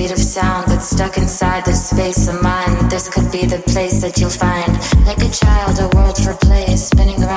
speed of sound that's stuck inside the space of mind. This could be the place that you'll find. Like a child, a world for play, spinning around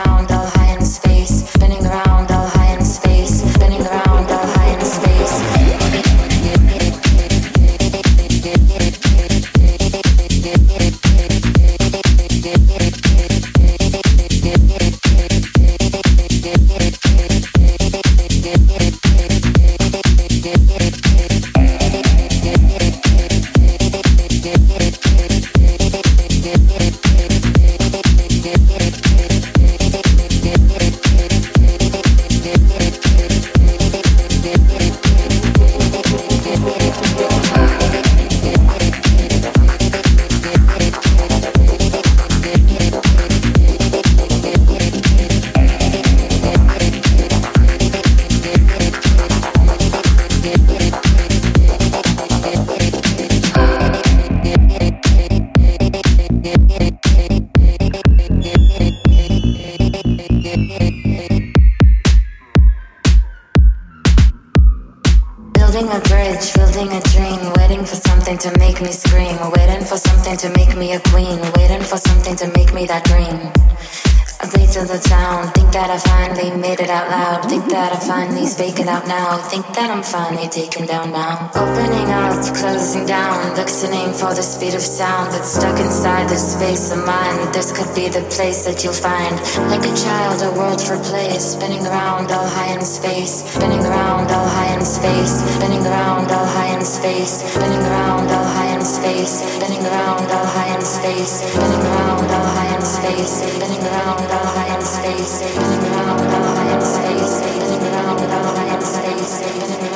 finally taken down now. Opening up, closing down, listening for the speed of sound that's stuck inside the space of mind. This could be the place that you'll find. Like a child, a world for play, spinning around all high in space, spinning around all high in space, spinning around all high in space, spinning around all high in space, spinning around all high in space, spinning around all high in space, spinning around all high in space, spinning around all high in space, spinning around all high in space, spinning around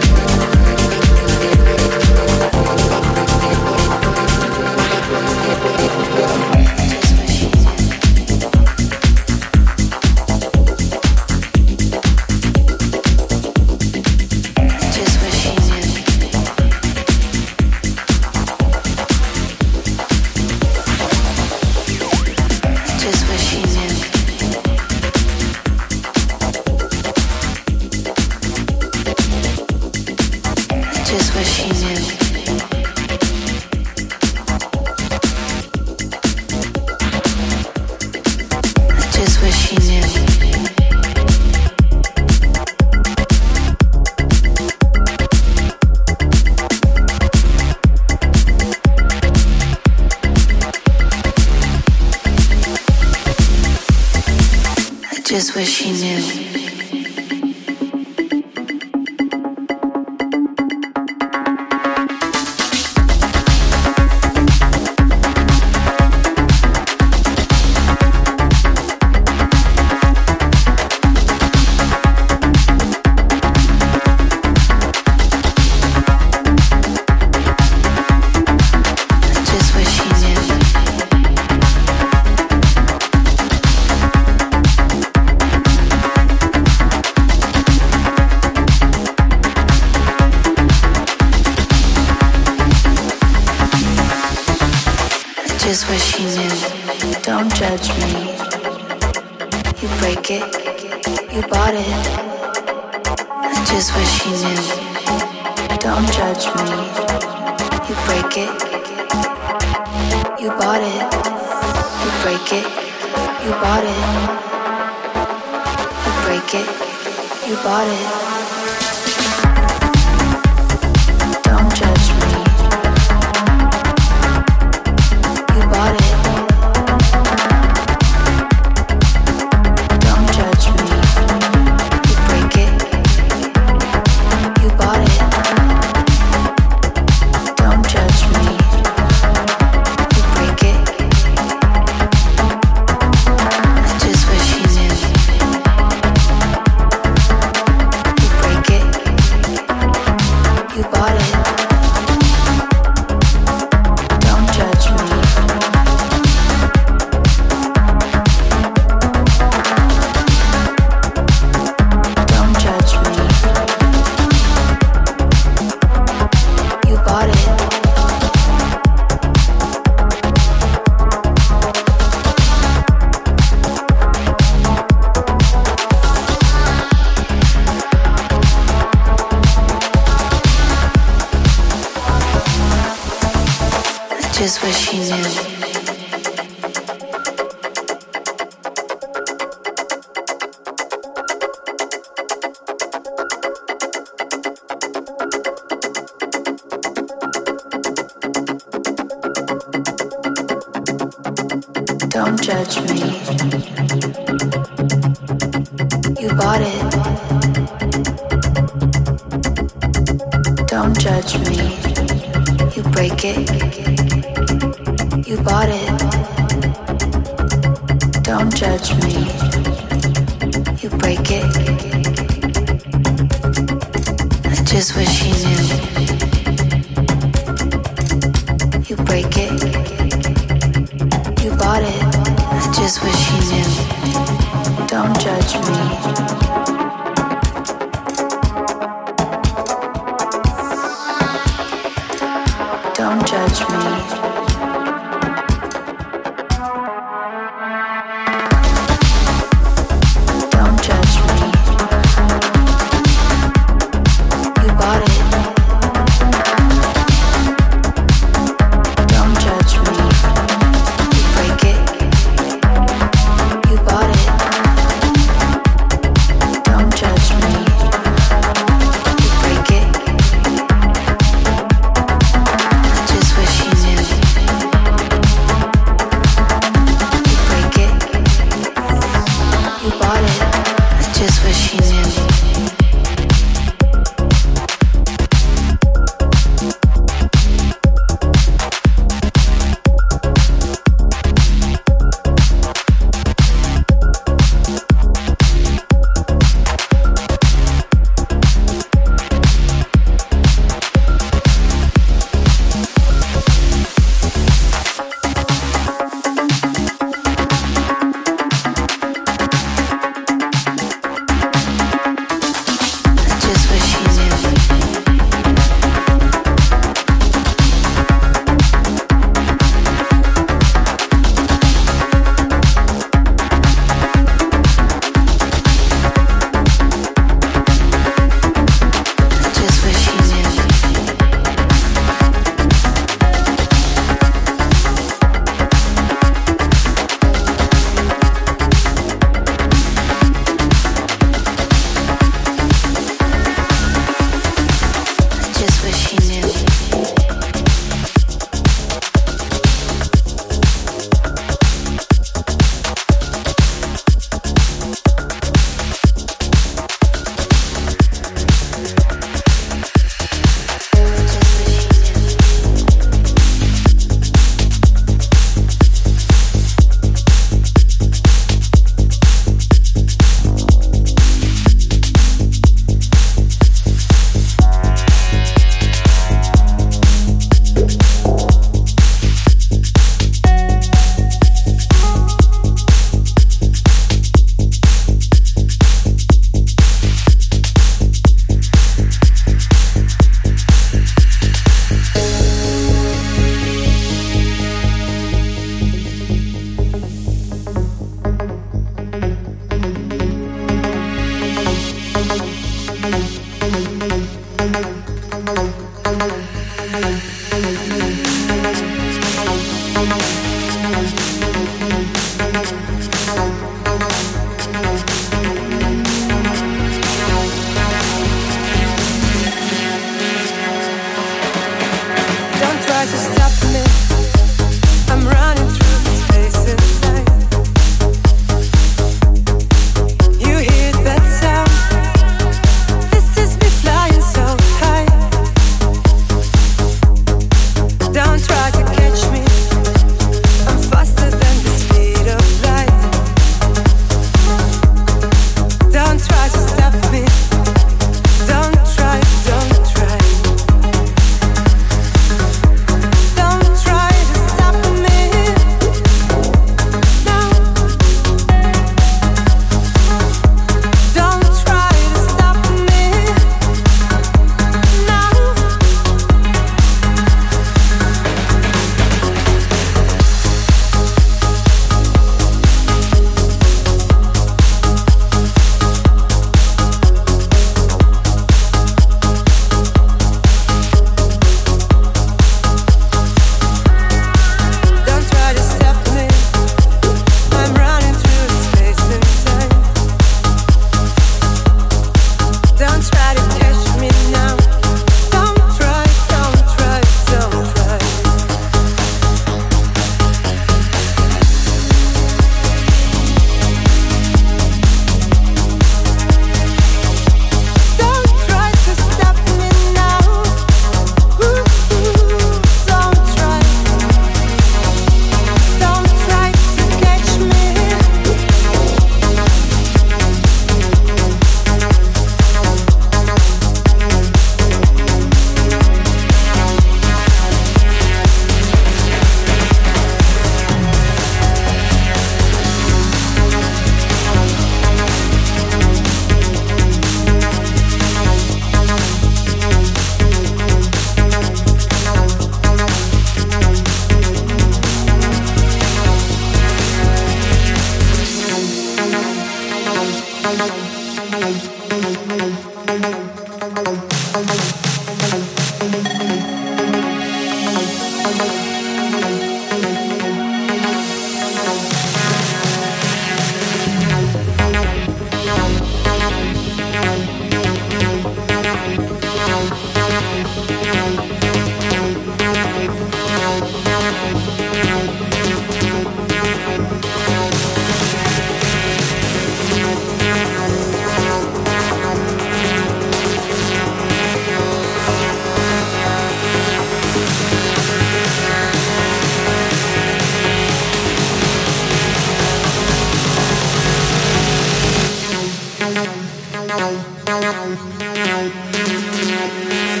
now, now, now, now.